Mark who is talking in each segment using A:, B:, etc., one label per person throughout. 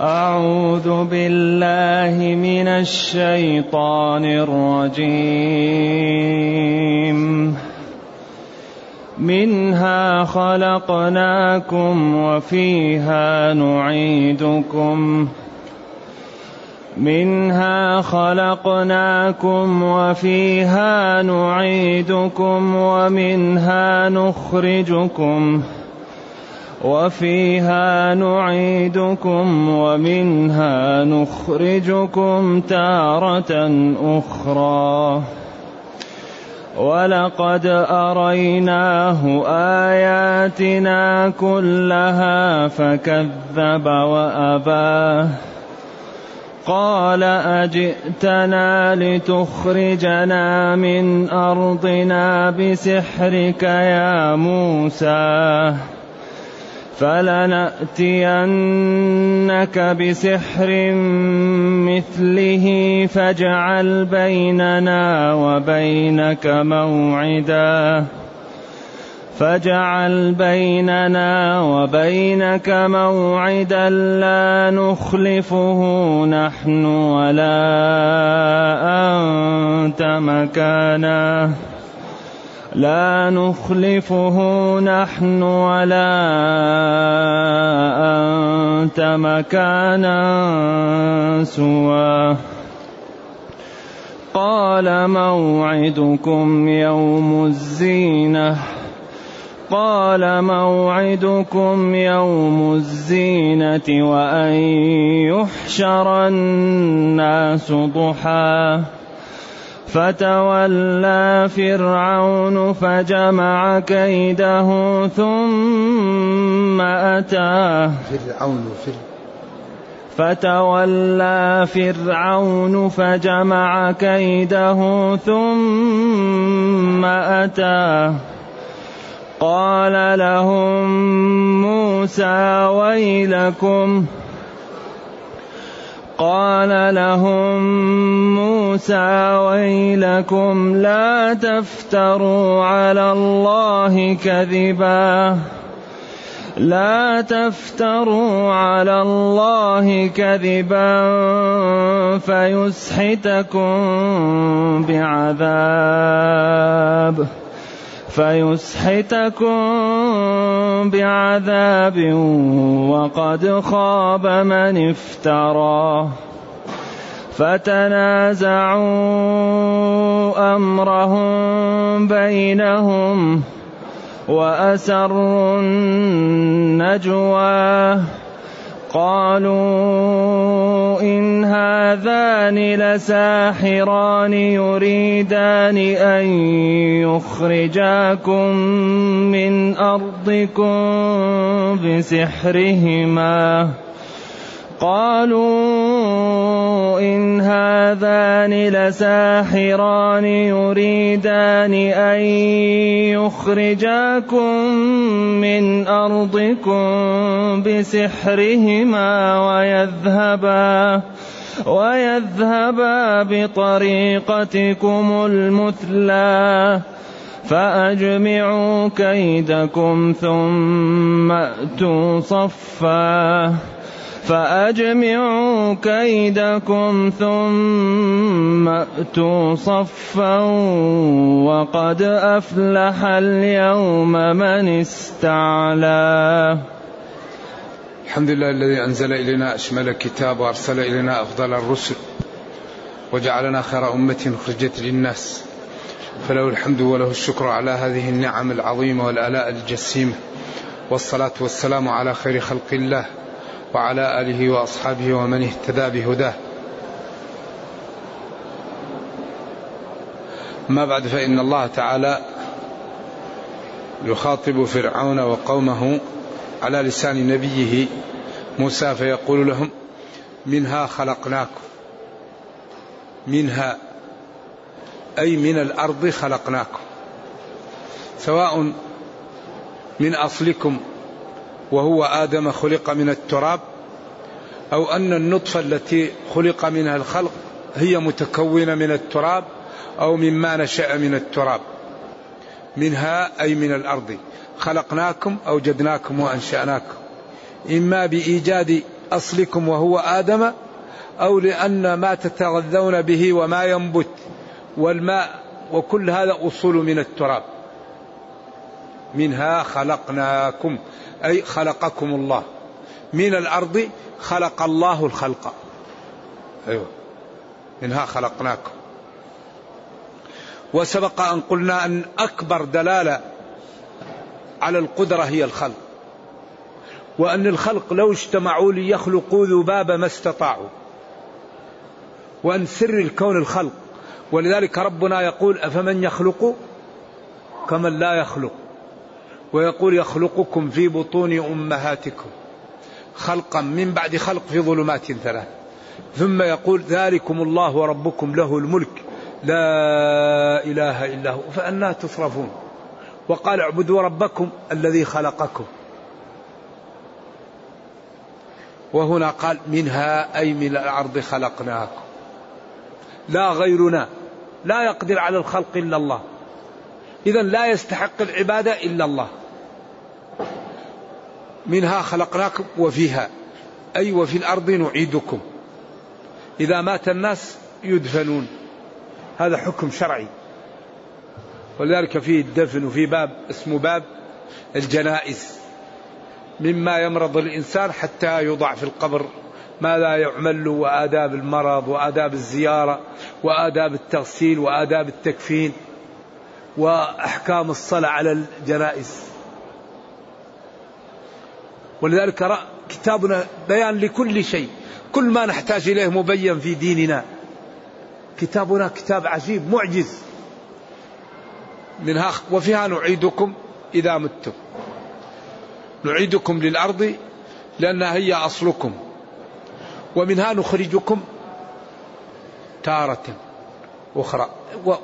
A: أعوذ بالله من الشيطان الرجيم. منها خلقناكم وفيها نعيدكم. منها خلقناكم وفيها نعيدكم ومنها نخرجكم. وفيها نعيدكم ومنها نخرجكم تارة أخرى. ولقد أريناه آياتنا كلها فكذب وأباه. قال أجئتنا لتخرجنا من أرضنا بسحرك يا موسى. فلنأتينك بسحر مثله فاجعل بيننا وبينك موعدا. فاجعل بيننا وبينك موعدا لا نخلفه نحن ولا أنت مكانه لا نخلفه نحن ولا أنت مكانا سواه. قال موعدكم يوم الزينة. قال موعدكم يوم الزينة وأن يحشر الناس ضحى. فتولى فرعون فجمع كيده ثم أتاه.
B: فرعون
A: فتولى فرعون فجمع كيده ثم أتاه. قال لهم موسى ويلكم قال لهم موسى ويلكم لا تفتروا على الله كذبا. لا تفتروا على الله كذبا فيسحتكم بعذاب. فيسحتكم بعذاب وقد خاب من افترى. فتنازعوا أمرهم بينهم وأسروا النجوى. قالوا إن هذان لساحران يريدان أن يخرجاكم من أرضكم بسحرهما. قالوا إن هذان لساحران يريدان أن يخرجاكم من أرضكم بسحرهما ويذهبا ويذهبا بطريقتكم المثلى فأجمعوا كيدكم ثم أتوا صفا فأجمعوا كيدكم ثم أتوا صفا وقد أفلح اليوم من استعلى.
B: الحمد لله الذي أنزل إلينا أشمل الكتاب وأرسل إلينا أفضل الرسل وجعلنا خير أمة أخرجت للناس. فله الحمد وله الشكر على هذه النعم العظيمة والآلاء الجسيمة والصلاة والسلام على خير خلق الله. وعلى آله وأصحابه ومن اهتدى بهداه. ما بعد فإن الله تعالى يخاطب فرعون وقومه على لسان نبيه موسى فيقول لهم منها خلقناكم منها أي من الأرض خلقناكم سواء من أصلكم وهو آدم خلق من التراب أو أن النطفة التي خلق منها الخلق هي متكونة من التراب أو مما نشأ من التراب منها أي من الأرض. خلقناكم أوجدناكم وأنشأناكم. إما بإيجاد أصلكم وهو آدم أو لأن ما تتغذون به وما ينبت والماء وكل هذا أصول من التراب. منها خلقناكم أي خلقكم الله. من الأرض خلق الله الخلق. أيوة. منها خلقناكم. وسبق أن قلنا أن أكبر دلالة على القدرة هي الخلق. وأن الخلق لو اجتمعوا ليخلقوا ذبابة ما استطاعوا. وأن سر الكون الخلق. ولذلك ربنا يقول أفمن يخلق كمن لا يخلق. ويقول يخلقكم في بطون أمهاتكم خلقا من بعد خلق في ظلمات ثلاث. ثم يقول ذلكم الله وربكم له الملك. لا إله إلا هو. فأنا تصرفون وقال اعبدوا ربكم الذي خلقكم. وهنا قال منها أي من الأرض خلقناكم. لا غيرنا. لا يقدر على الخلق إلا الله. إذا لا يستحق العبادة إلا الله. منها خلقناكم وفيها أي وفي الأرض نعيدكم. إذا مات الناس يدفنون. هذا حكم شرعي. ولذلك فيه الدفن وفي باب اسمه باب الجنائز. مما يمرض الإنسان حتى يوضع في القبر. ما لا يعمل له وآداب المرض وآداب الزيارة وآداب التغسيل وآداب التكفين. وأحكام الصلاة على الجنائز ولذلك كتابنا بيان لكل شيء. كل ما نحتاج إليه مبين في ديننا. كتابنا كتاب عجيب معجز. منها وفيها نعيدكم إذا متم. نعيدكم للأرض لأنها هي أصلكم. ومنها نخرجكم تارة أخرى.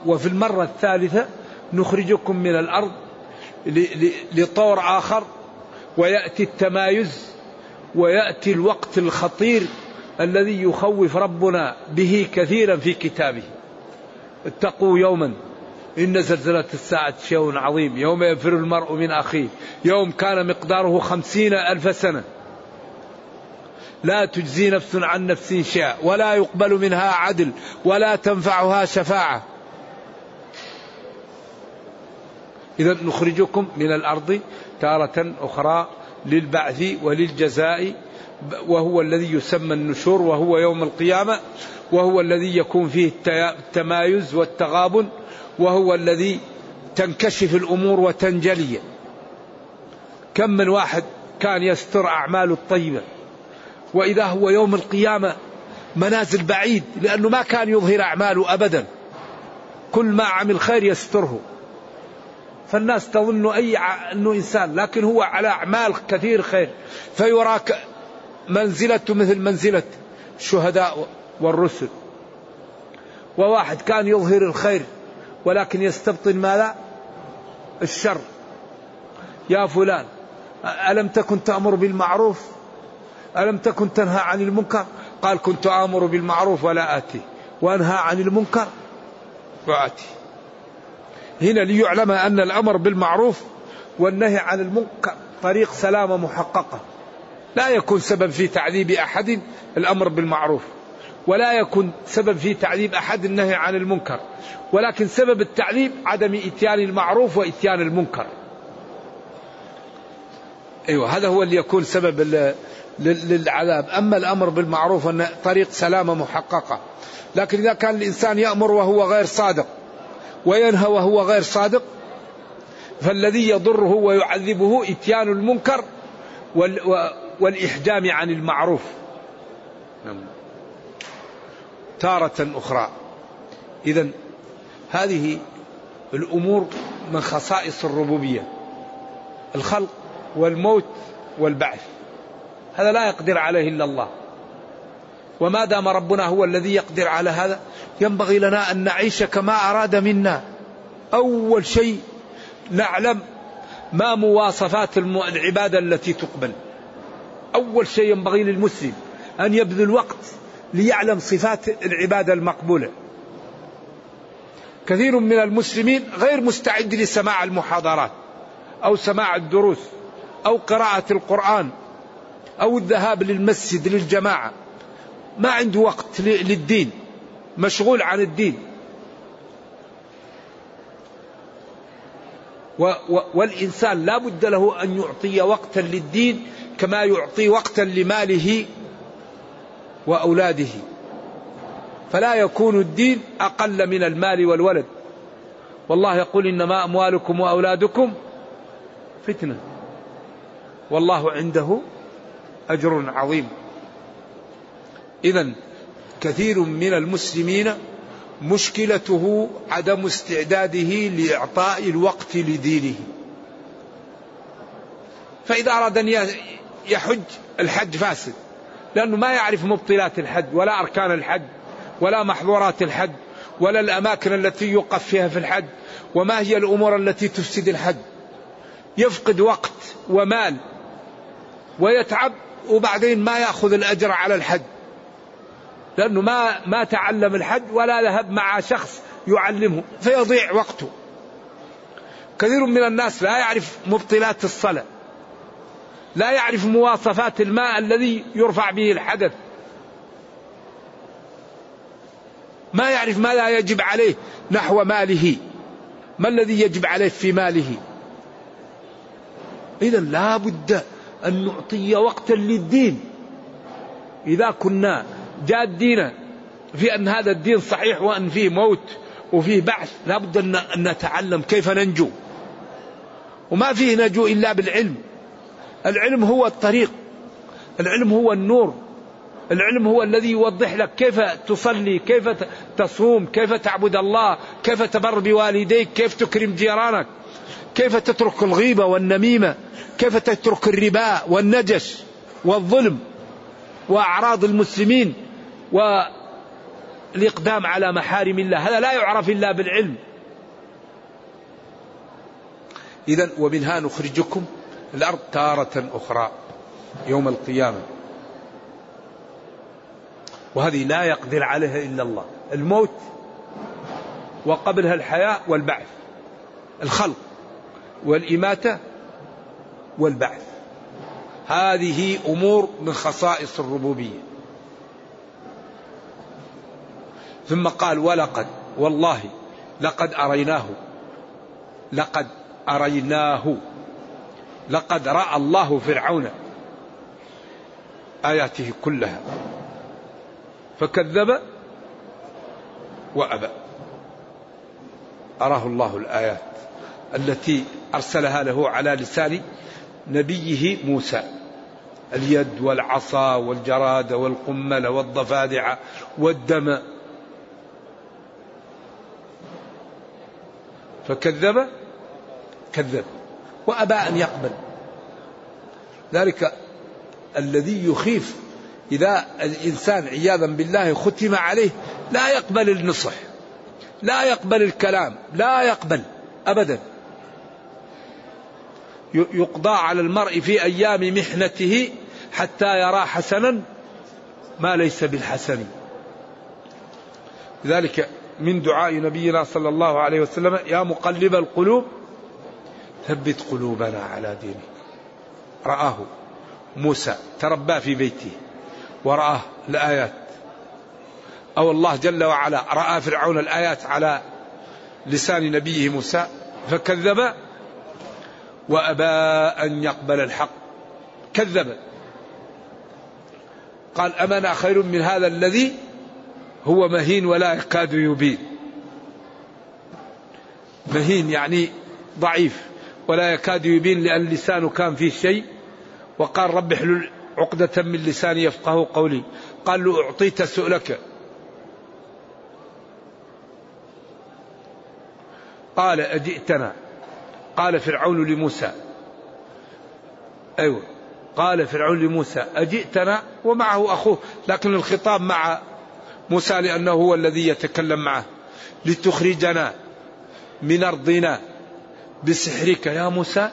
B: وفي المرة الثالثة نخرجكم من الأرض لطور آخر ويأتي التمايز ويأتي الوقت الخطير الذي يخوف ربنا به كثيرا في كتابه. اتقوا يوما إن زلزلة الساعة شيء عظيم. يوم يفر المرء من أخيه. يوم كان مقداره خمسين ألف سنة. لا تجزي نفس عن نفس شيئا ولا يقبل منها عدل ولا تنفعها شفاعة. إذا نخرجكم من الأرض تارة أخرى للبعث وللجزاء وهو الذي يسمى النشور وهو يوم القيامة وهو الذي يكون فيه التمايز والتغابن وهو الذي تنكشف الأمور وتنجلي. كم من واحد كان يستر أعماله الطيبة وإذا هو يوم القيامة منازل بعيد لأنه ما كان يظهر أعماله أبدا. كل ما عمل خير يستره. فالناس تظن أي أنه إنسان لكن هو على أعمال كثير خير. فيراك منزلته مثل منزلة الشهداء والرسل. وواحد كان يظهر الخير ولكن يستبطن ماذا؟ الشر. يا فلان ألم تكن تأمر بالمعروف؟ ألم تكن تنهى عن المنكر؟ قال كنت آمر بالمعروف ولا آتي. وأنهى عن المنكر وآتي. هنا ليعلم أن الأمر بالمعروف والنهي عن المنكر طريق سلامة محققة. لا يكون سبب في تعذيب أحد الأمر بالمعروف ولا يكون سبب في تعذيب أحد النهي عن المنكر ولكن سبب التعذيب عدم إتيان المعروف وإتيان المنكر. أيوة هذا هو اللي يكون سبب للعذاب. أما الأمر بالمعروف أن طريق سلامة محققة. لكن إذا كان الإنسان يأمر وهو غير صادق وينهى وهو غير صادق. فالذي يضره ويعذبه إتيان المنكر والإحجام عن المعروف. نعم. تارة أخرى. إذا هذه الأمور من خصائص الربوبية. الخلق والموت والبعث. هذا لا يقدر عليه إلا الله. وما دام ربنا هو الذي يقدر على هذا ينبغي لنا أن نعيش كما أراد منا. أول شيء نعلم ما مواصفات العبادة التي تقبل. أول شيء ينبغي للمسلم أن يبذل وقت ليعلم صفات العبادة المقبولة. كثير من المسلمين غير مستعد لسماع المحاضرات أو سماع الدروس أو قراءة القرآن أو الذهاب للمسجد للجماعة. ما عنده وقت للدين مشغول عن الدين. والإنسان لا بد له أن يعطي وقتا للدين كما يعطي وقتا لماله وأولاده. فلا يكون الدين أقل من المال والولد. والله يقول إنما أموالكم وأولادكم فتنة. والله عنده أجر عظيم. إذا كثير من المسلمين مشكلته عدم استعداده لإعطاء الوقت لدينه. فإذا أراد أن يحج الحج فاسد لأنه ما يعرف مبطلات الحج ولا أركان الحج ولا محظورات الحج ولا الأماكن التي يوقف فيها في الحج وما هي الأمور التي تفسد الحج. يفقد وقت ومال ويتعب وبعدين ما يأخذ الأجر على الحج. لأنه ما ما تعلم الحج ولا ذهب مع شخص يعلمه فيضيع وقته. كثير من الناس لا يعرف مبطلات الصلاة لا يعرف مواصفات الماء الذي يرفع به الحدث. ما يعرف ما لا يجب عليه نحو ماله. ما الذي يجب عليه في ماله؟ إذا لا بد أن نعطي وقتا للدين. إذا كنا جادين في أن هذا الدين صحيح وأن فيه موت وفيه بعث. لا بد أن نتعلم كيف ننجو. وما فيه نجو إلا بالعلم. العلم هو الطريق. العلم هو النور. العلم هو الذي يوضح لك كيف تصلي كيف تصوم كيف تعبد الله كيف تبر بوالديك كيف تكرم جيرانك كيف تترك الغيبة والنميمة كيف تترك الربا والنجش والظلم. وأعراض المسلمين والإقدام على محارم الله. هذا لا يعرف إلا بالعلم. إذا ومنها نخرجكم الأرض تارة أخرى يوم القيامة. وهذه لا يقدر عليها إلا الله. الموت وقبلها الحياة والبعث. الخلق والإماتة والبعث. هذه أمور من خصائص الربوبية. ثم قال ولقد والله لقد أريناه لقد أريناه لقد رأى الله فرعون آياته كلها فكذب وأبى. أراه الله الآيات التي أرسلها له على لسان نبيه موسى. اليد والعصا والجراد والقمل والضفادع والدم. فكذب؟ كذب. وأبى أن يقبل. ذلك الذي يخيف إذا الإنسان عياذا بالله ختم عليه لا يقبل النصح لا يقبل الكلام لا يقبل أبدا. يقضى على المرء في أيام محنته حتى يرى حسنا ما ليس بالحسن. لذلك من دعاء نبينا صلى الله عليه وسلم يا مقلب القلوب ثبت قلوبنا على دينك. رآه موسى تربى في بيته ورآه الآيات. أو الله جل وعلا رأى فرعون الآيات على لسان نبيه موسى فكذب وأبى أن يقبل الحق. كذب. قال أمنا خير من هذا الذي هو مهين ولا يكاد يبين. مهين يعني ضعيف ولا يكاد يبين لأن لسانه كان فيه شيء. وقال رب احلل عقدة من لساني يفقه قولي. قال له أعطيت سؤلك. قال أجئتنا. قال فرعون لموسى. أيوة. قال فرعون لموسى أجئتنا ومعه أخوه لكن الخطاب مع موسى لأنه هو الذي يتكلم معه. لتخرجنا من أرضنا بسحرك يا موسى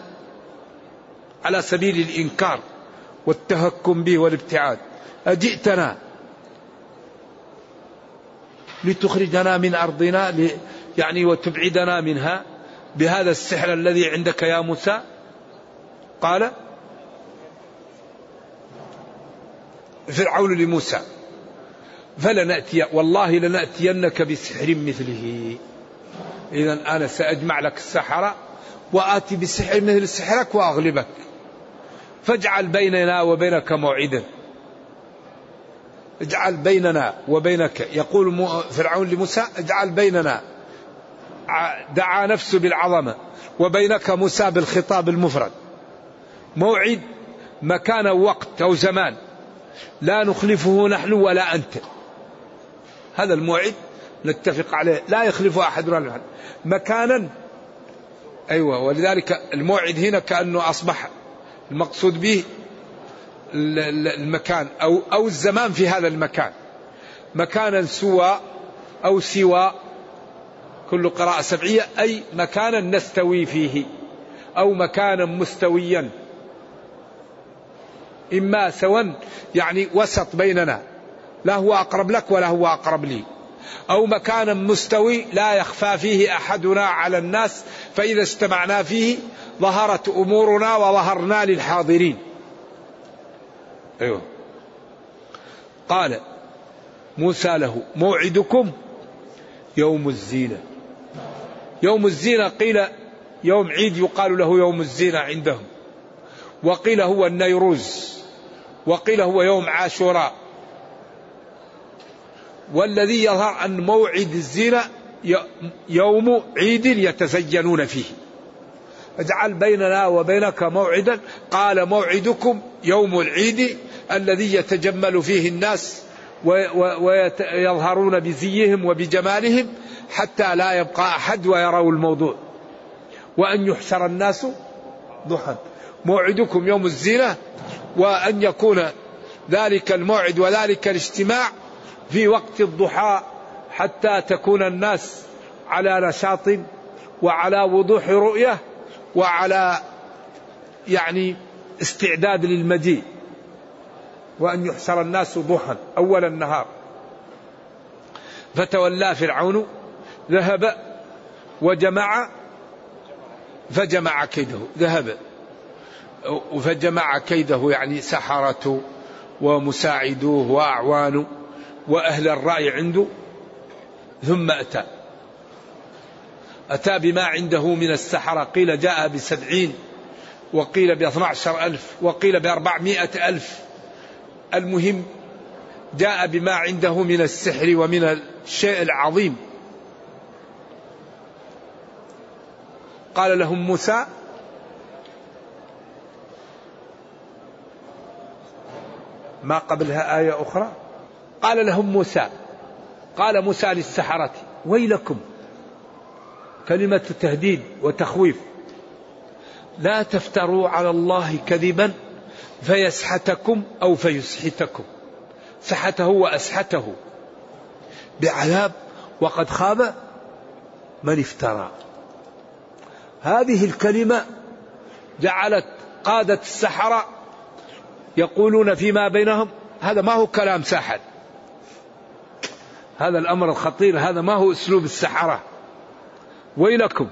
B: على سبيل الإنكار والتهكم به والابتعاد. أجئتنا لتخرجنا من أرضنا يعني وتبعدنا منها. بهذا السحر الذي عندك يا موسى؟ قال فرعون لموسى فلنأتي والله لنأتينك بسحر مثله. إذا أنا سأجمع لك السحرة وآتي بسحر مثل سحرك وأغلبك. فاجعل بيننا وبينك موعدا. اجعل بيننا وبينك يقول فرعون لموسى اجعل بيننا دعا نفسه بالعظمة. وبينك موسى بالخطاب المفرد. موعد مكان وقت أو زمان. لا نخلفه نحن ولا أنت. هذا الموعد نتفق عليه. لا يخلف أحد ولا أحد. مكانا أيوة. ولذلك الموعد هنا كأنه أصبح المقصود به المكان أو أو الزمان في هذا المكان. مكانا سوى أو سوى كل قراءة سبعية أي مكانا نستوي فيه أو مكانا مستويا. إما سوا يعني وسط بيننا لا هو أقرب لك ولا هو أقرب لي. أو مكانا مستوي لا يخفى فيه أحدنا على الناس فإذا اجتمعنا فيه ظهرت أمورنا وظهرنا للحاضرين. أيوه. قال موسى له موعدكم يوم الزينة. يوم الزينة قيل يوم عيد يقال له يوم الزينة عندهم. وقيل هو النيروز. وقيل هو يوم عاشوراء. والذي يظهر أن موعد الزينة يوم عيد يتزينون فيه. اجعل بيننا وبينك موعدا. قال موعدكم يوم العيد الذي يتجمل فيه الناس ويظهرون بزيهم وبجمالهم. حتى لا يبقى أحد ويروا الموضوع. وأن يحشر الناس ضحى. موعدكم يوم الزينة وأن يكون ذلك الموعد وذلك الاجتماع في وقت الضحى حتى تكون الناس على نشاط وعلى وضوح رؤية وعلى يعني استعداد للمجيء. وأن يحشر الناس ضحى أول النهار. فتولى فرعون ذهب وجمع فجمع كيده ذهب. فجمع كيده يعني سحرته ومساعدوه وأعوانه وأهل الرأي عنده. ثم أتى. أتى بما عنده من السحرة. قيل جاء بسبعين وقيل باثنى عشر ألف وقيل بأربعمائة ألف. المهم جاء بما عنده من السحر ومن الشيء العظيم. قال لهم موسى ما قبلها آية أخرى قال لهم موسى قال موسى للسحرة ويلكم كلمة تهديد وتخويف لا تفتروا على الله كذبا فيسحتكم أو فيسحتكم سحته وأسحته بعذاب وقد خاب من افترى هذه الكلمة جعلت قادة السحرة يقولون فيما بينهم هذا ما هو كلام ساحر. هذا الأمر الخطير هذا ما هو أسلوب السحرة. ويلكم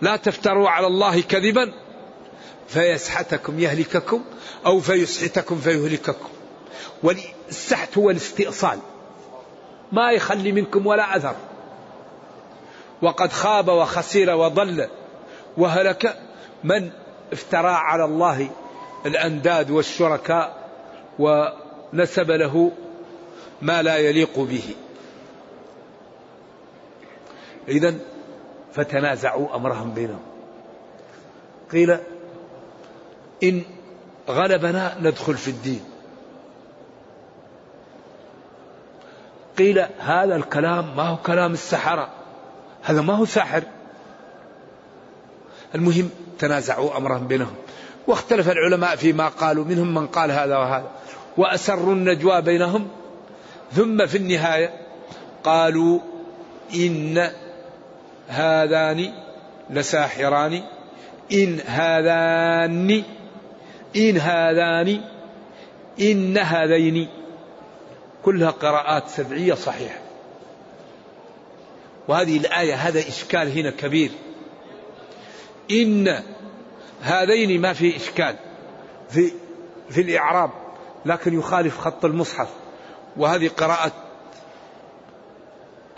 B: لا تفتروا على الله كذبا فيسحتكم يهلككم أو فيسحتكم فيهلككم. والسحت هو الاستئصال. ما يخلي منكم ولا أثر. وقد خاب وخسر وضل. وهلك من افترى على الله الأنداد والشركاء ونسب له ما لا يليق به. إذا فتنازعوا أمرهم بينهم. قيل إن غلبنا ندخل في الدين. قيل هذا الكلام ما هو كلام السحرة. هذا ما هو ساحر. المهم تنازعوا أمرهم بينهم. واختلف العلماء فيما قالوا منهم من قال هذا وهذا. وأسروا النجوى بينهم. ثم في النهاية قالوا إن هذان لساحران. إن هذان إن هذان إن هذين. كلها قراءات سبعية صحيحة. وهذه الآية هذا إشكال هنا كبير. إن هذين ما في إشكال في في الإعراب لكن يخالف خط المصحف. وهذه قراءة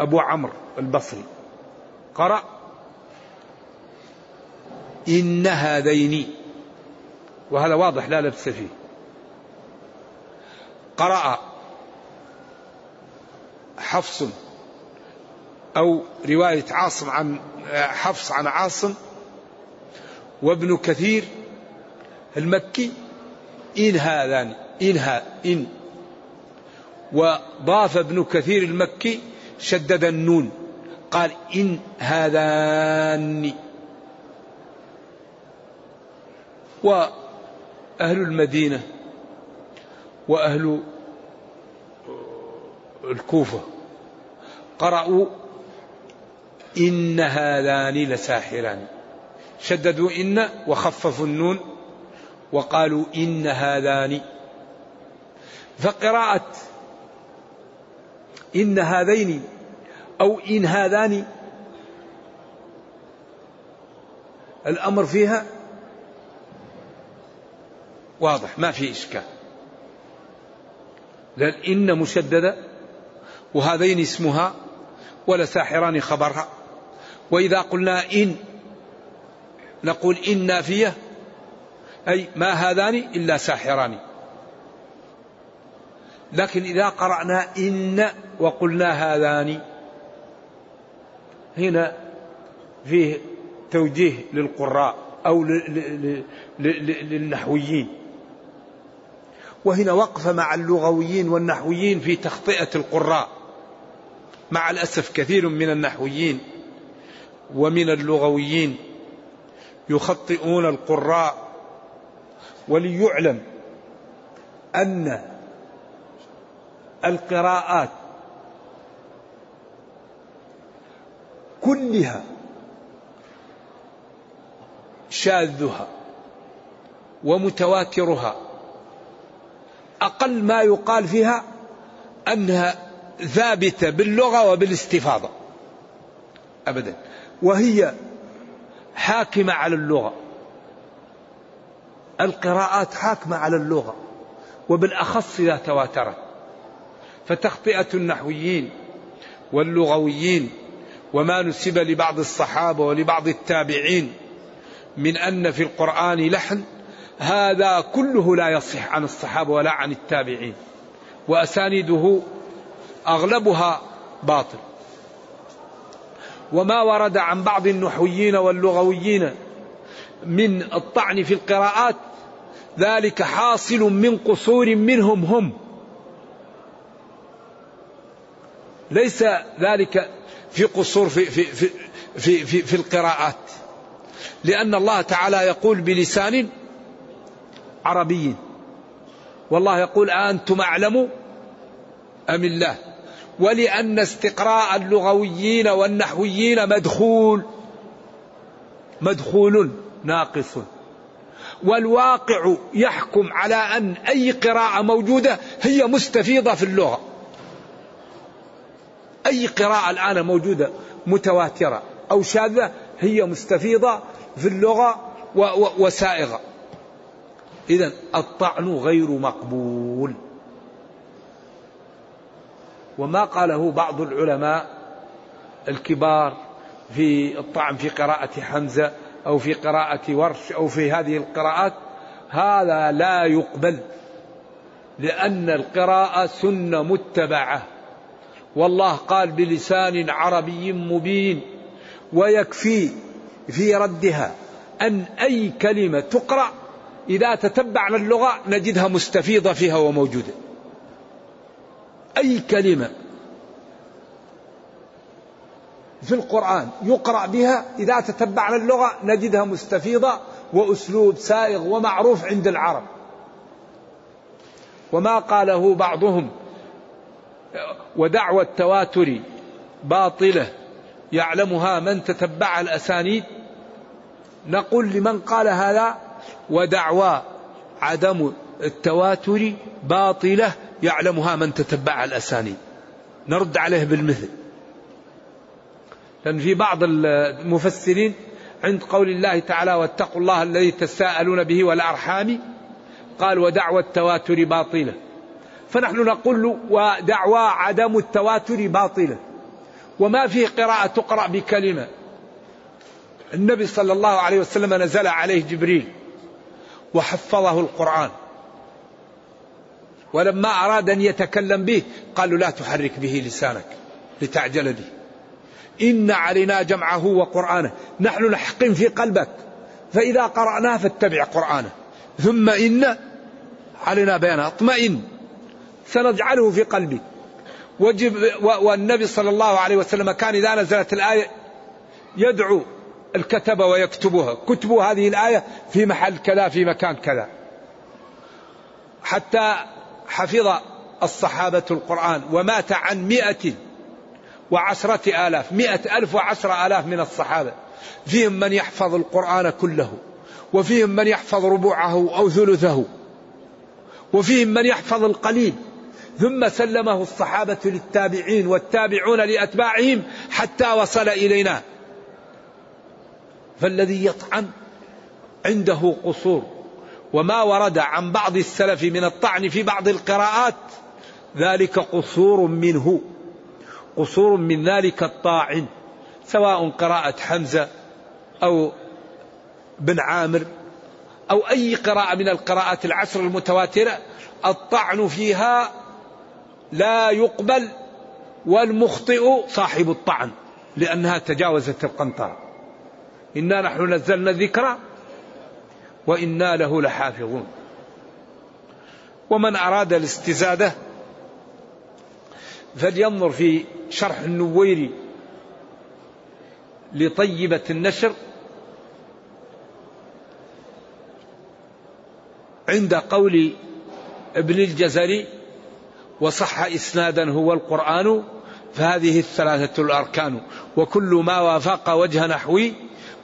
B: أبو عمرو البصري. قرأ إن هذين وهذا واضح لا لبس فيه. قرأ حفص أو رواية عاصم عن حفص عن عاصم وابن كثير المكي إن هذان إن ها إن. وضاف ابن كثير المكي شدد النون قال إن هذان. وأهل المدينة وأهل الكوفة قرأوا إن هذان لساحران. شددوا إن وخففوا النون وقالوا إن هذان فقراءة إن هذين أو إن هذان الأمر فيها واضح ما في إشكال. لأن إن مشددة وهذين اسمها ولا ساحران خبرها. وإذا قلنا إن نقول إن نافية أي ما هذان إلا ساحران. لكن إذا قرأنا إن وقلنا هذان هنا فيه توجيه للقراء أو للنحويين. وهنا وقفة مع اللغويين والنحويين في تخطئة القراء. مع الأسف كثير من النحويين ومن اللغويين يخطئون القراء وليعلم أن القراءات كلها شاذها ومتواترها. أقل ما يقال فيها أنها ثابتة باللغة وبالاستفاضة. أبدا. وهي حاكمة على اللغة. القراءات حاكمة على اللغة وبالأخص إذا تواترت. فتخطئة النحويين واللغويين وما نسب لبعض الصحابة ولبعض التابعين من أن في القرآن لحن هذا كله لا يصح عن الصحابة ولا عن التابعين. وأسانيده أغلبها باطل. وما ورد عن بعض النحويين واللغويين من الطعن في القراءات ذلك حاصل من قصور منهم هم. ليس ذلك في قصور في في في في, في, في القراءات. لأن الله تعالى يقول بلسان عربي. والله يقول أنتم أعلم أم الله؟ ولأن استقراء اللغويين والنحويين مدخول مدخول ناقص. والواقع يحكم على أن أي قراءة موجودة هي مستفيضة في اللغة. أي قراءة الآن موجودة متواترة أو شاذة هي مستفيضة في اللغة وسائغة. إذا الطعن غير مقبول. وما قاله بعض العلماء الكبار في الطعن في قراءة حمزة أو في قراءة ورش أو في هذه القراءات هذا لا يقبل لأن القراءة سنة متبعة. والله قال بلسان عربي مبين ويكفي في ردها أن أي كلمة تقرأ إذا تتبعنا اللغة نجدها مستفيضة فيها وموجودة. أي كلمة في القرآن يقرأ بها إذا تتبعنا اللغة نجدها مستفيضة وأسلوب سائغ ومعروف عند العرب. وما قاله بعضهم ودعوى التواتر باطلة يعلمها من تتبع الأسانيد. نقول لمن قال هذا ودعوى عدم التواتر باطلة يعلمها من تتبع الأسانيد. نرد عليه بالمثل. لأن في بعض المفسرين عند قول الله تعالى واتقوا الله الذي تساءلون به والأرحام قال ودعوى التواتر باطلة فنحن نقول ودعوى عدم التواتر باطلة وما فيه قراءة تقرأ بكلمة. النبي صلى الله عليه وسلم نزل عليه جبريل وحفظه القرآن. ولما أراد أن يتكلم به قالوا لا تحرك به لسانك لتعجل به. إن علينا جمعه وقرآنه. نحن نحقن في قلبك. فإذا قرأناه فاتبع قرآنه. ثم إن علينا بيانه. اطمئن. سنجعله في قلبك وجب والنبي صلى الله عليه وسلم كان إذا نزلت الآية يدعو الكتبة ويكتبها. كتبوا هذه الآية في محل كذا في مكان كذا. حتى حفظ الصحابة القرآن ومات عن مئة وعشرة آلاف مئة ألف وعشرة آلاف من الصحابة. فيهم من يحفظ القرآن كله وفيهم من يحفظ ربوعه أو ثلثه وفيهم من يحفظ القليل. ثم سلمه الصحابة للتابعين والتابعون لأتباعهم حتى وصل إلينا. فالذي يطعن عنده قصور. وما ورد عن بعض السلف من الطعن في بعض القراءات ذلك قصور منه قصور من ذلك الطاعن سواء قراءة حمزة أو بن عامر أو أي قراءة من القراءات العشر المتواترة الطعن فيها لا يقبل والمخطئ صاحب الطعن لأنها تجاوزت القنطرة. إنا نحن نزلنا الذكر وإنا له لحافظون. ومن أراد الاستزادة فلينظر في شرح النويري لطيبة النشر عند قول ابن الجزري وصح إسنادا هو القرآن فهذه الثلاثة الأركان وكل ما وافق وجه نحوي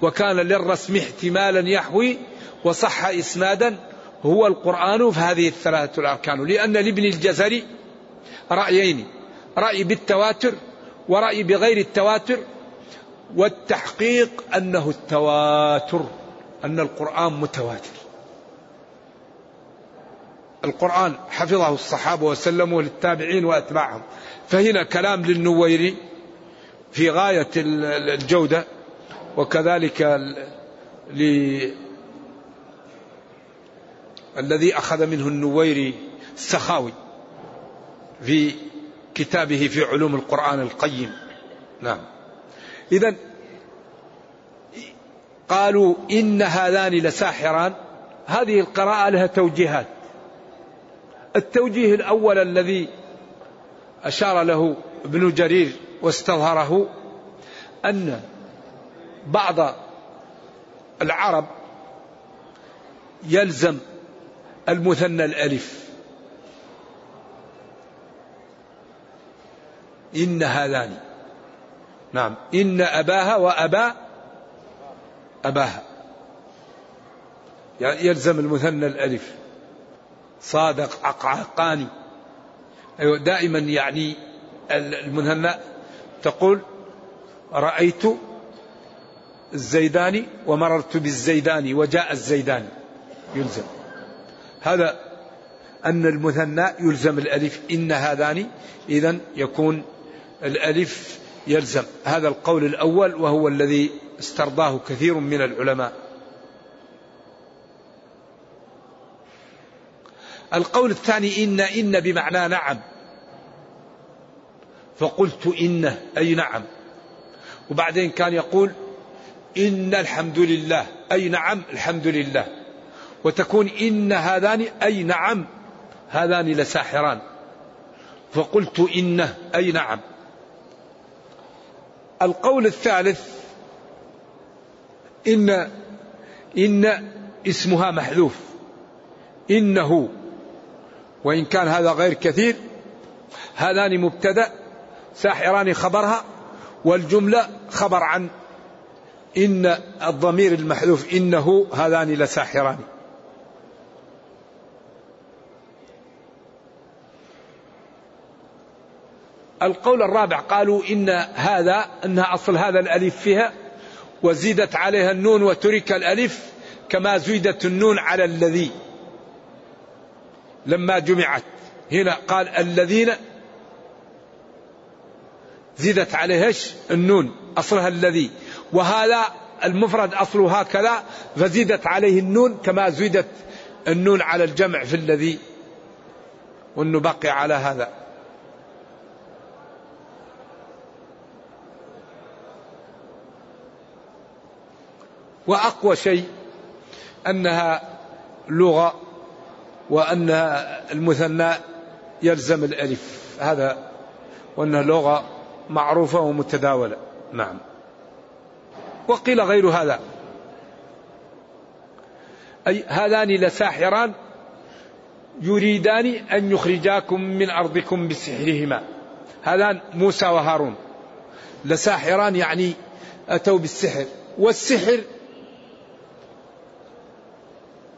B: وكان للرسم احتمالا يحوي وصح إسنادا هو القرآن فهذه الثلاثة الأركان. لأن لابن الجزري رأيين رأي بالتواتر ورأي بغير التواتر والتحقيق أنه التواتر أن القرآن متواتر. القرآن حفظه الصحابة وسلموا للتابعين وأتباعهم. فهنا كلام للنويري في غاية الجودة. وكذلك ل الذي أخذ منه النويري السخاوي في كتابه في علوم القرآن القيم. نعم. إذا قالوا إن هذان لساحران. هذه القراءة لها توجيهات. التوجيه الأول الذي أشار له ابن جرير واستظهره أن بعض العرب يلزم المثنى الألف. إن هذان. نعم. إن أباها وأبا أباها. يعني يلزم المثنى الألف. صادق عقعقاني أيوة دائما يعني المثنى تقول رأيت الزيداني ومررت بالزيداني وجاء الزيداني. يلزم. هذا أن المثنى يلزم الألف. إن هذان إذا يكون الألف يلزم. هذا القول الأول وهو الذي استرضاه كثير من العلماء. القول الثاني إن إن بمعنى نعم. فقلت إنه أي نعم. وبعدين كان يقول إن الحمد لله أي نعم الحمد لله. وتكون إن هذان أي نعم هذان لساحران. فقلت إنه أي نعم. القول الثالث إن إن اسمها محذوف. إنه وإن كان هذا غير كثير هذان مبتدأ ساحران خبرها والجملة خبر عن. إن الضمير المحذوف إنه هذان لساحران. القول الرابع قالوا إن هذا أنها أصل هذا الألف فيها وزيدت عليها النون وترك الألف كما زيدت النون على الذي. لما جمعت. هنا قال الذين زيدت عليه إيش؟ النون أصلها الذي. وهذا المفرد أصله هكذا فزيدت عليه النون كما زيدت النون على الجمع في الذي وإنه بقي على هذا. وأقوى شيء أنها لغة وأن المثنى يلزم الألف هذا وأنها لغة معروفة ومتداولة. نعم. وقيل غير هذا. أي هذان لساحران يريدان أن يخرجاكم من أرضكم بسحرهما. هذان موسى وهارون. لساحران يعني أتوا بالسحر. والسحر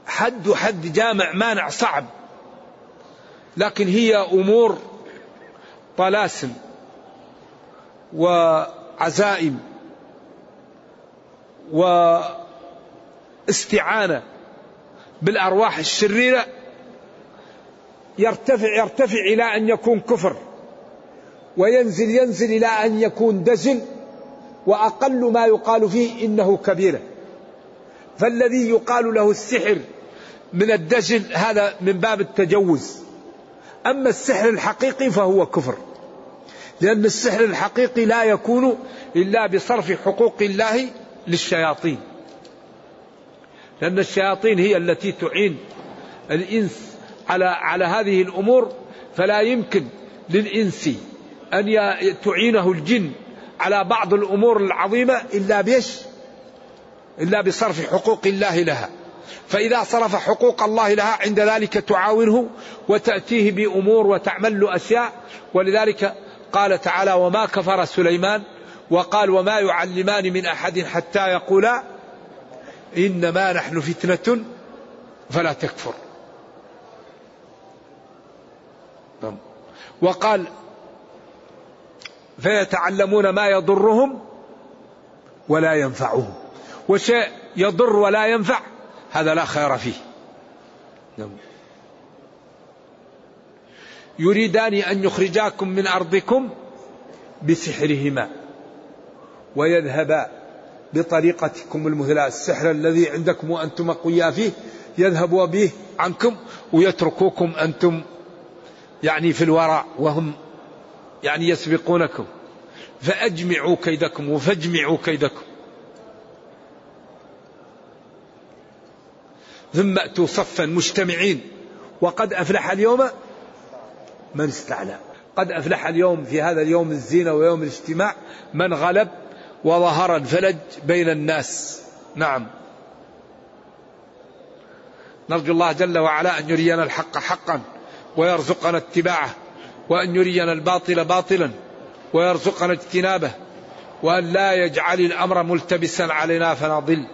B: حد حد جامع مانع صعب. لكن هي أمور طلاسم وعزائم. واستعانة بالأرواح الشريرة يرتفع يرتفع إلى أن يكون كفر وينزل ينزل إلى أن يكون دجل وأقل ما يقال فيه إنه كبيرة. فالذي يقال له السحر من الدجل هذا من باب التجوز أما السحر الحقيقي فهو كفر لأن السحر الحقيقي لا يكون إلا بصرف حقوق الله للشياطين. لأن الشياطين هي التي تعين الإنس على على هذه الأمور فلا يمكن للإنس أن تعينه الجن على بعض الأمور العظيمة إلا بيش إلا بصرف حقوق الله لها. فإذا صرف حقوق الله لها عند ذلك تعاونه وتأتيه بأمور وتعمل أشياء. ولذلك قال تعالى وما كفر سليمان وقال وما يعلمان من أحد حتى يقولا إنما نحن فتنة فلا تكفر نعم. وقال فيتعلمون ما يضرهم ولا ينفعهم وشيء يضر ولا ينفع هذا لا خير فيه نعم. يريدان أن يخرجاكم من أرضكم بسحرهما ويذهبا بطريقتكم المثلى. السحر الذي عندكم وأنتم أقوياء فيه يذهب به عنكم ويتركوكم أنتم يعني في الوراء وهم يعني يسبقونكم. فأجمعوا كيدكم وفاجمعوا كيدكم. ثم أتوا صفا مجتمعين. وقد أفلح اليوم من استعلى. قد أفلح اليوم في هذا اليوم الزينة ويوم الاجتماع من غلب وظهر الفلج بين الناس. نعم. نرجو الله جل وعلا أن يرينا الحق حقا ويرزقنا اتباعه وأن يرينا الباطل باطلا ويرزقنا اجتنابه وأن لا يجعل الأمر ملتبسا علينا فنضل.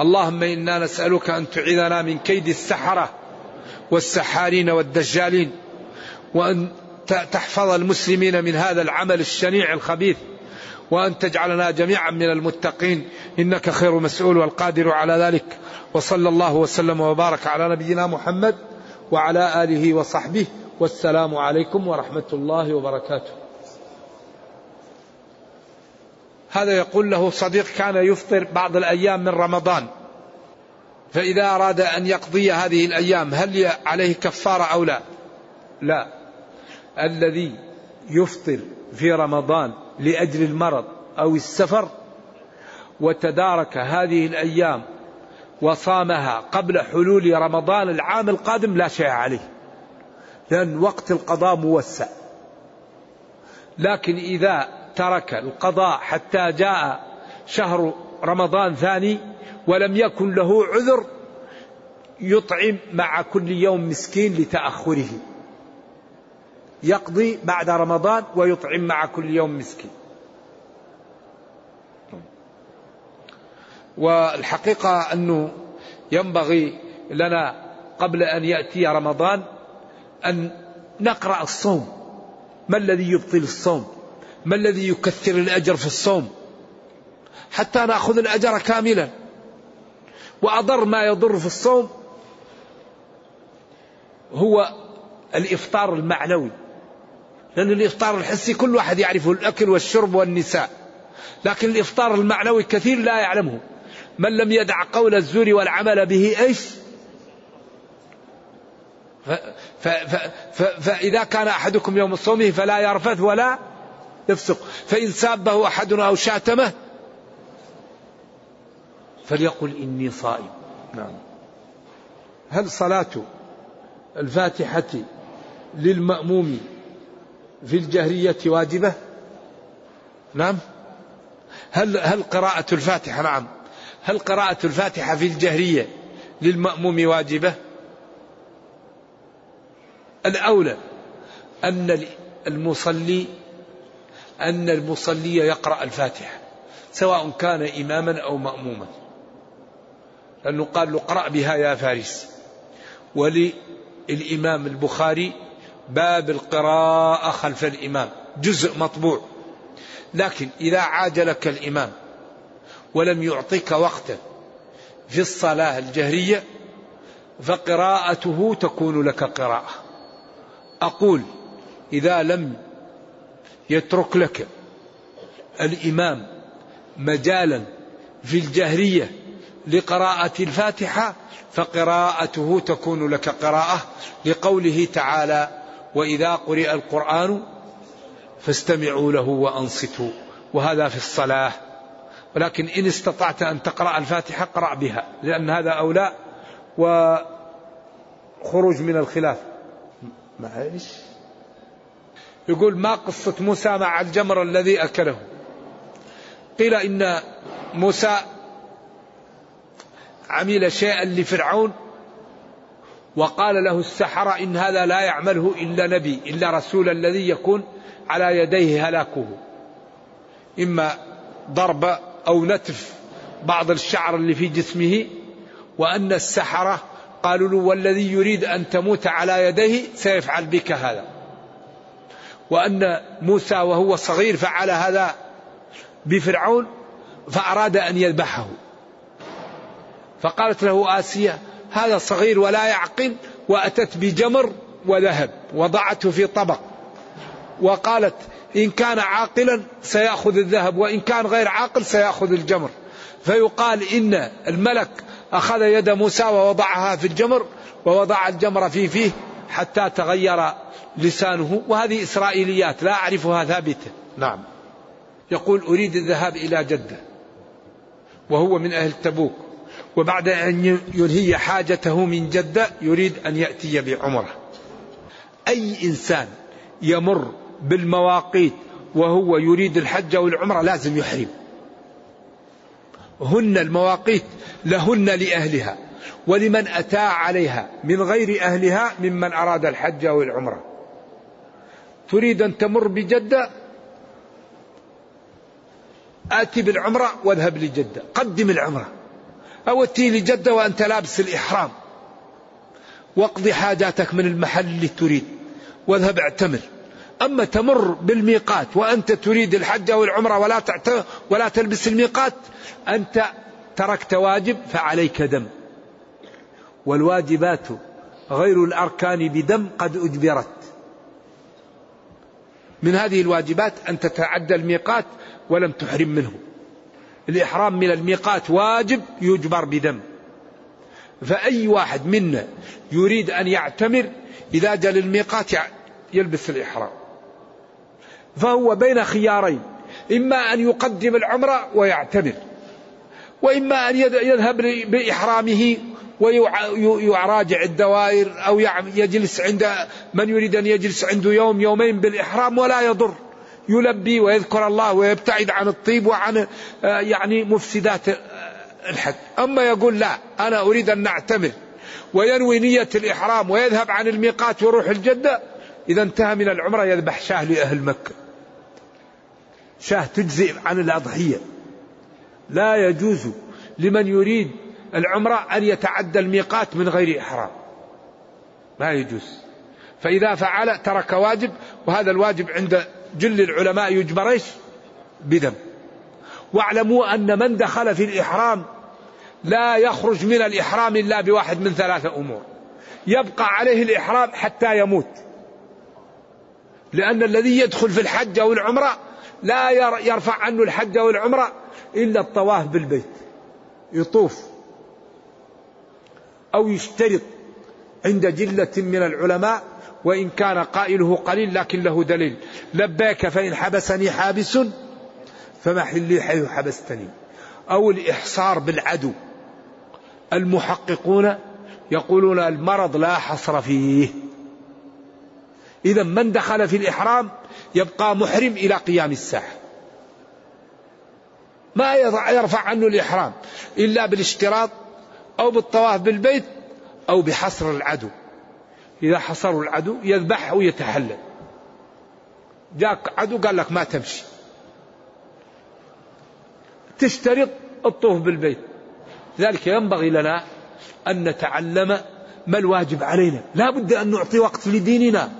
B: اللهم إنا نسألك أن تعيذنا من كيد السحرة والسحارين والدجالين وأن تحفظ المسلمين من هذا العمل الشنيع الخبيث. وأن تجعلنا جميعا من المتقين. إنك خير مسؤول والقادر على ذلك. وصلى الله وسلم وبارك على نبينا محمد وعلى آله وصحبه. والسلام عليكم ورحمة الله وبركاته. هذا يقول له صديق كان يفطر بعض الأيام من رمضان. فإذا أراد أن يقضي هذه الأيام هل عليه كفارة أو لا؟ لا. الذي يفطر في رمضان لأجل المرض أو السفر وتدارك هذه الأيام وصامها قبل حلول رمضان العام القادم لا شيء عليه لأن وقت القضاء موسع. لكن إذا ترك القضاء حتى جاء شهر رمضان ثاني ولم يكن له عذر يطعم مع كل يوم مسكين لتأخره. يقضي بعد رمضان ويطعم مع كل يوم مسكين. والحقيقة أنه ينبغي لنا قبل أن يأتي رمضان أن نقرأ الصوم. ما الذي يبطل الصوم؟ ما الذي يكثر الأجر في الصوم؟ حتى نأخذ الأجر كاملا. وأضر ما يضر في الصوم هو الإفطار المعنوي. لأن الإفطار الحسي كل واحد يعرفه الأكل والشرب والنساء. لكن الإفطار المعنوي كثير لا يعلمه. من لم يدع قول الزور والعمل به إيش؟ فإذا كان أحدكم يوم صومه فلا يرفث ولا يفسق. فإن سابه أحدنا أو شاتمه فليقل إني صائم. نعم. هل صلاة الفاتحة للمأموم في الجهرية واجبة؟ نعم. هل هل قراءة الفاتحة؟ نعم. هل قراءة الفاتحة في الجهرية للمأموم واجبة؟ الأولى أن المصلي أن المصلي يقرأ الفاتحة سواء كان إماما أو مأموما. لأنه قال له اقرأ بها يا فارس. وللإمام البخاري باب القراءة خلف الإمام جزء مطبوع. لكن إذا عاجلك الإمام ولم يعطيك وقتا في الصلاة الجهرية فقراءته تكون لك قراءة. أقول إذا لم يترك لك الإمام مجالا في الجهرية لقراءة الفاتحة فقراءته تكون لك قراءة لقوله تعالى وإذا قرئ القرآن فاستمعوا له وأنصتوا وهذا في الصلاة ولكن إن استطعت أن تقرأ الفاتحة قرأ بها لأن هذا أولى وخروج من الخلاف. معلش يقول ما قصة موسى مع الجمر الذي أكله؟ قيل إن موسى عمل شيئا لفرعون وقال له السحرة إن هذا لا يعمله إلا نبي إلا رسول الذي يكون على يديه هلاكه. إما ضرب أو نتف بعض الشعر اللي في جسمه وأن السحرة قالوا له والذي يريد أن تموت على يديه سيفعل بك هذا. وأن موسى وهو صغير فعل هذا بفرعون فأراد أن يذبحه. فقالت له آسيا هذا صغير ولا يعقل وأتت بجمر وذهب وضعته في طبق. وقالت إن كان عاقلا سيأخذ الذهب وإن كان غير عاقل سيأخذ الجمر. فيقال إن الملك أخذ يد موسى ووضعها في الجمر ووضع الجمر في فيه حتى تغير لسانه. وهذه إسرائيليات لا أعرفها ثابتة. نعم. يقول أريد الذهاب إلى جدة وهو من أهل تبوك. وبعد أن ينهي حاجته من جدة يريد أن يأتي بعمرة. أي إنسان يمر بالمواقيت وهو يريد الحج أو العمرة لازم يحرم. هن المواقيت لهن لأهلها ولمن أتى عليها من غير أهلها ممن أراد الحج أو العمرة تريد أن تمر بجدة؟ آتي بالعمرة واذهب لجدة. قدم العمرة. أو أتي لجدة وأنت لابس الإحرام. واقضي حاجاتك من المحل اللي تريد. واذهب اعتمر. أما تمر بالميقات وأنت تريد الحج أو العمرة ولا ولا تلبس الميقات أنت تركت واجب فعليك دم. والواجبات غير الأركان بدم قد أجبرت. من هذه الواجبات أن تتعدى الميقات ولم تحرم منه. الإحرام من الميقات واجب يجبر بدم. فأي واحد منا يريد أن يعتمر إذا جاء للميقات يلبس الإحرام. فهو بين خيارين. إما أن يقدم العمرة ويعتمر وإما أن يذهب بإحرامه ويراجع الدوائر أو يجلس عند من يريد أن يجلس عنده يوم يومين بالإحرام ولا يضر. يلبي ويذكر الله ويبتعد عن الطيب وعن آه، يعني مفسدات آه، الحج أما يقول لا أنا أريد أن نعتمر وينوي نية الإحرام ويذهب عن الميقات ويروح الجدة إذا انتهى من العمرة يذبح شاه لأهل مكة. شاه تجزئ عن الأضحية لا يجوز لمن يريد العمرة أن يتعدى الميقات من غير إحرام ما يجوز فإذا فعل ترك واجب وهذا الواجب عند جل العلماء يجبر إيش؟ بدم. واعلموا أن من دخل في الإحرام لا يخرج من الإحرام إلا بواحد من ثلاثة أمور. يبقى عليه الإحرام حتى يموت لأن الذي يدخل في الحج أو العمرة لا يرفع عنه الحج أو العمرة إلا الطواف بالبيت. يطوف. أو يشترط عند جلة من العلماء وإن كان قائله قليل لكن له دليل. لبيك فإن حبسني حابس فمحلي حيث حبستني. أو الإحصار بالعدو. المحققون يقولون المرض لا حصر فيه. إذا من دخل في الإحرام؟ يبقى محرم إلى قيام الساعة. ما يرفع عنه الإحرام إلا بالاشتراط أو بالطواف بالبيت أو بحصر العدو. إذا حصروا العدو يذبح أو يتحلل جاك عدو قال لك ما تمشي. تشترط الطوف بالبيت. ذلك ينبغي لنا أن نتعلم ما الواجب علينا. لا بد أن نعطي وقت لديننا.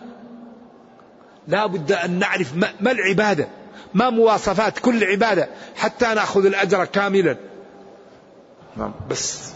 B: لا بد أن نعرف ما العبادة ما مواصفات كل عبادة حتى نأخذ الأجر كاملا. نعم. بس.